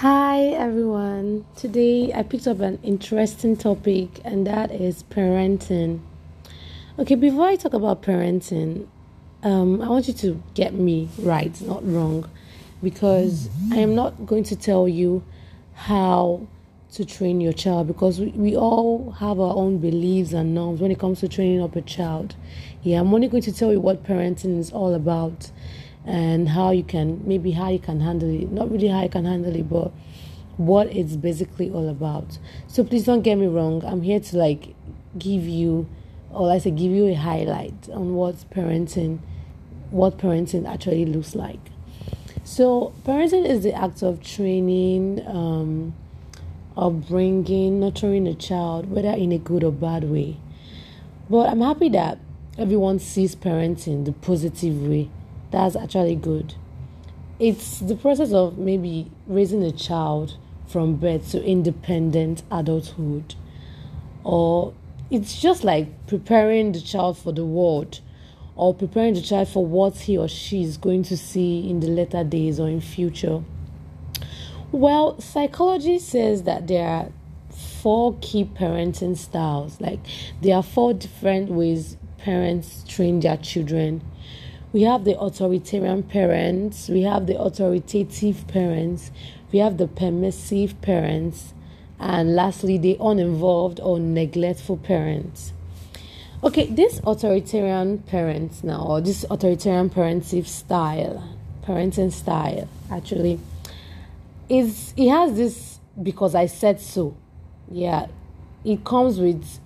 Hi everyone. Today I picked up an interesting topic and that is parenting. Okay, before I talk about parenting, um, I want you to get me right, not wrong, because I am not going to tell you how to train your child because we, we all have our own beliefs and norms when it comes to training up a child. Yeah, I'm only going to tell you what parenting is all about and how you can maybe how you can handle it. Not really how you can handle it but what it's basically all about. So please don't get me wrong. I'm here to like give you or i say give you a highlight on what parenting what parenting actually looks like. So parenting is the act of training um of bringing nurturing a child whether in a good or bad way. But i'm happy that everyone sees parenting the positive way that's actually good. It's the process of maybe raising a child from birth to independent adulthood, or it's just like preparing the child for the world or preparing the child for what he or she is going to see in the later days or in future. Well, psychology says that there are four key parenting styles. Like there are four different ways parents train their children we have the authoritarian parents, we have the authoritative parents, we have the permissive parents, and lastly, the uninvolved or neglectful parents. Okay, this authoritarian parents now, or this authoritarian parenting style, parenting style, actually, is it has this because I said so. Yeah, it comes with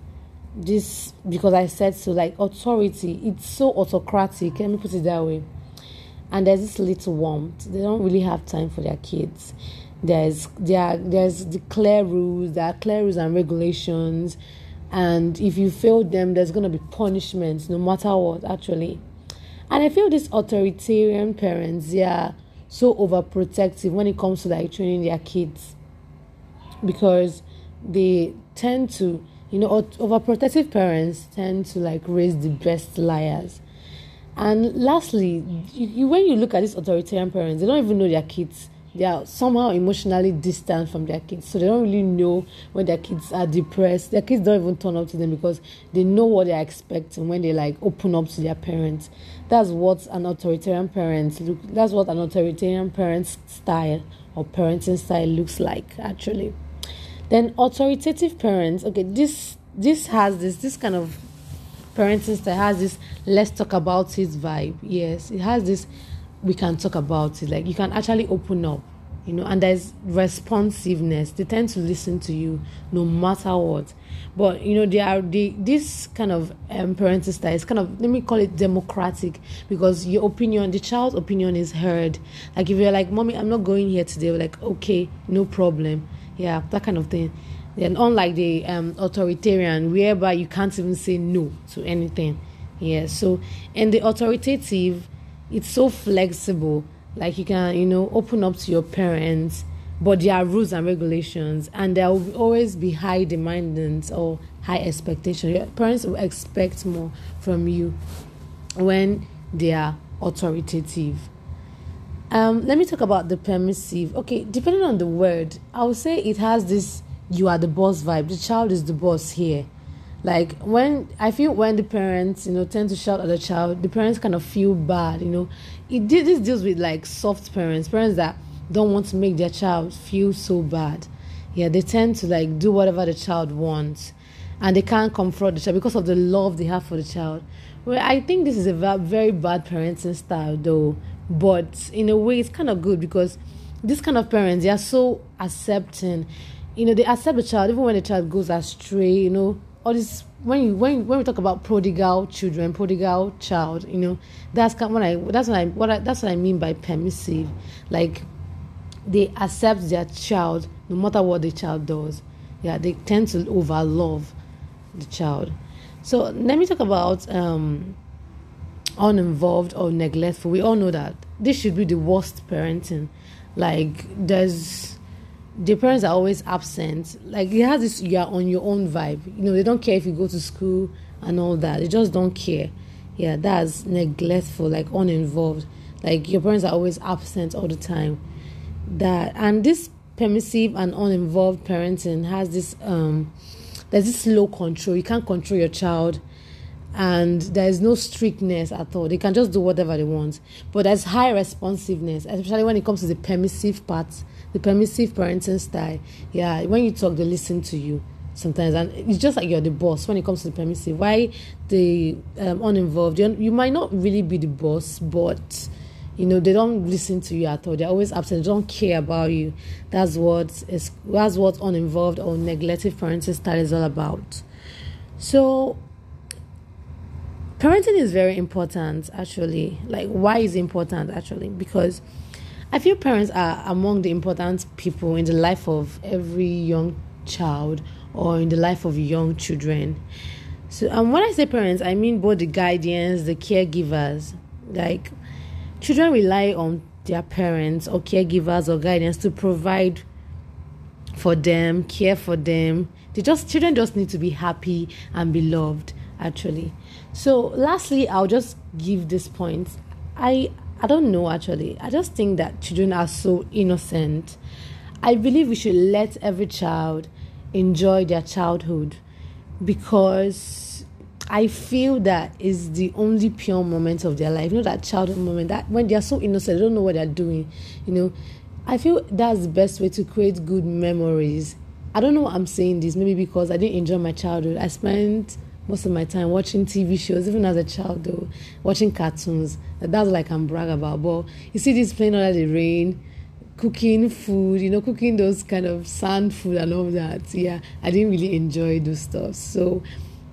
this because I said so, like authority, it's so autocratic. Let me put it that way. And there's this little warmth. They don't really have time for their kids. There's there there's the clear rules, there are clear rules and regulations, and if you fail them, there's gonna be punishments no matter what. Actually, and I feel these authoritarian parents, they are so overprotective when it comes to like training their kids because they tend to you know, overprotective parents tend to like raise the best liars. And lastly, you, when you look at these authoritarian parents, they don't even know their kids. They are somehow emotionally distant from their kids, so they don't really know when their kids are depressed. Their kids don't even turn up to them because they know what they're expecting when they like open up to their parents. That's what an authoritarian parent look. That's what an authoritarian parent's style or parenting style looks like actually. Then authoritative parents, okay, this this has this this kind of parenting style has this let's talk about it vibe. Yes, it has this we can talk about it. Like you can actually open up, you know, and there's responsiveness. They tend to listen to you no matter what. But you know, they are they this kind of um, parenting style is kind of let me call it democratic because your opinion, the child's opinion is heard. Like if you're like, Mommy, I'm not going here today, like, okay, no problem yeah, that kind of thing. Then, unlike the um, authoritarian, whereby you can't even say no to anything. Yeah, so, and the authoritative, it's so flexible. Like you can, you know, open up to your parents, but there are rules and regulations, and there will always be high demands or high expectations. Your parents will expect more from you when they are authoritative. Um, let me talk about the permissive. Okay, depending on the word, I would say it has this you are the boss vibe. The child is the boss here. Like when I feel when the parents, you know, tend to shout at the child, the parents kind of feel bad, you know. It this deals with like soft parents, parents that don't want to make their child feel so bad. Yeah, they tend to like do whatever the child wants and they can't confront the child because of the love they have for the child. Well, I think this is a very bad parenting style though but in a way it's kind of good because this kind of parents they are so accepting. You know they accept the child even when the child goes astray you know. All this when you when when we talk about prodigal children prodigal child you know that's kind of what i that's what i what I, that's what i mean by permissive. Like they accept their child no matter what the child does. Yeah they tend to overlove the child. So let me talk about um uninvolved or neglectful. We all know that this should be the worst parenting. Like there's the parents are always absent. Like it has this you are on your own vibe. You know, they don't care if you go to school and all that. They just don't care. Yeah, that's neglectful, like uninvolved. Like your parents are always absent all the time. That and this permissive and uninvolved parenting has this um there's this low control. You can't control your child and there is no strictness at all. They can just do whatever they want. But there's high responsiveness, especially when it comes to the permissive part, the permissive parenting style. Yeah, when you talk, they listen to you sometimes, and it's just like you're the boss when it comes to the permissive. Why the um, uninvolved? You're, you might not really be the boss, but you know they don't listen to you at all. They're always absent. They don't care about you. That's what is that's what uninvolved or neglective parenting style is all about. So parenting is very important actually. Like why is important actually? Because i feel parents are among the important people in the life of every young child or in the life of young children. So um, when i say parents i mean both the guardians the caregivers. Like children rely on their parents or caregivers or guardians to provide for them care for them. They just children just need to be happy and be loved actually so, lastly, I'll just give this point. I I don't know actually. I just think that children are so innocent. I believe we should let every child enjoy their childhood because I feel that is the only pure moment of their life. You know that childhood moment that when they are so innocent, they don't know what they're doing. You know, I feel that's the best way to create good memories. I don't know why I'm saying this, maybe because I didn't enjoy my childhood. I spent most of my time watching TV shows, even as a child, though, watching cartoons. That's like I can brag about. But you see this playing under the rain, cooking food, you know, cooking those kind of sand food and all that. Yeah, I didn't really enjoy those stuff. So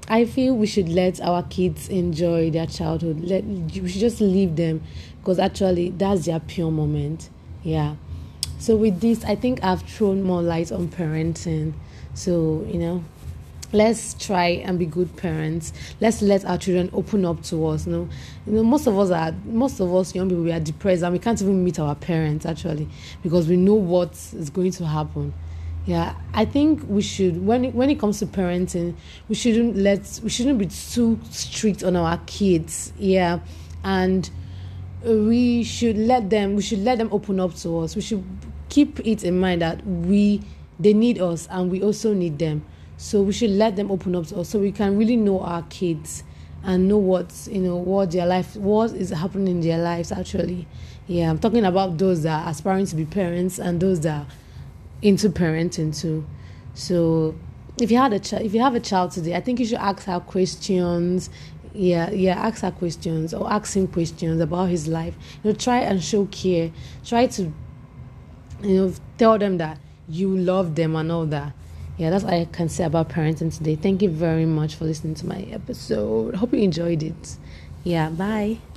I feel we should let our kids enjoy their childhood. Let we should just leave them because actually that's their pure moment. Yeah. So with this, I think I've thrown more light on parenting. So you know, let's try and be good parents. Let's let our children open up to us you know. You know most of us are most of us young people we are depressed and we can't even meet our parents actually because we know what is going to happen. Yeah i think we should when it, when it comes to parenting we shouldn't let we shouldn't be too strict on our kids yeah. And we should let them we should let them open up to us. We should keep it in mind that we they need us and we also need them so we should let them open up to us so we can really know our kids and know what's you know what their life what is happening in their lives actually. Yeah, I'm talking about those that are aspiring to be parents and those that are into parenting too. So if you had a child if you have a child today, I think you should ask her questions. Yeah, yeah, ask her questions or ask him questions about his life. You know, try and show care. Try to you know tell them that you love them and all that yeah, that's all I can say about parenting today. Thank you very much for listening to my episode. Hope you enjoyed it. Yeah, bye.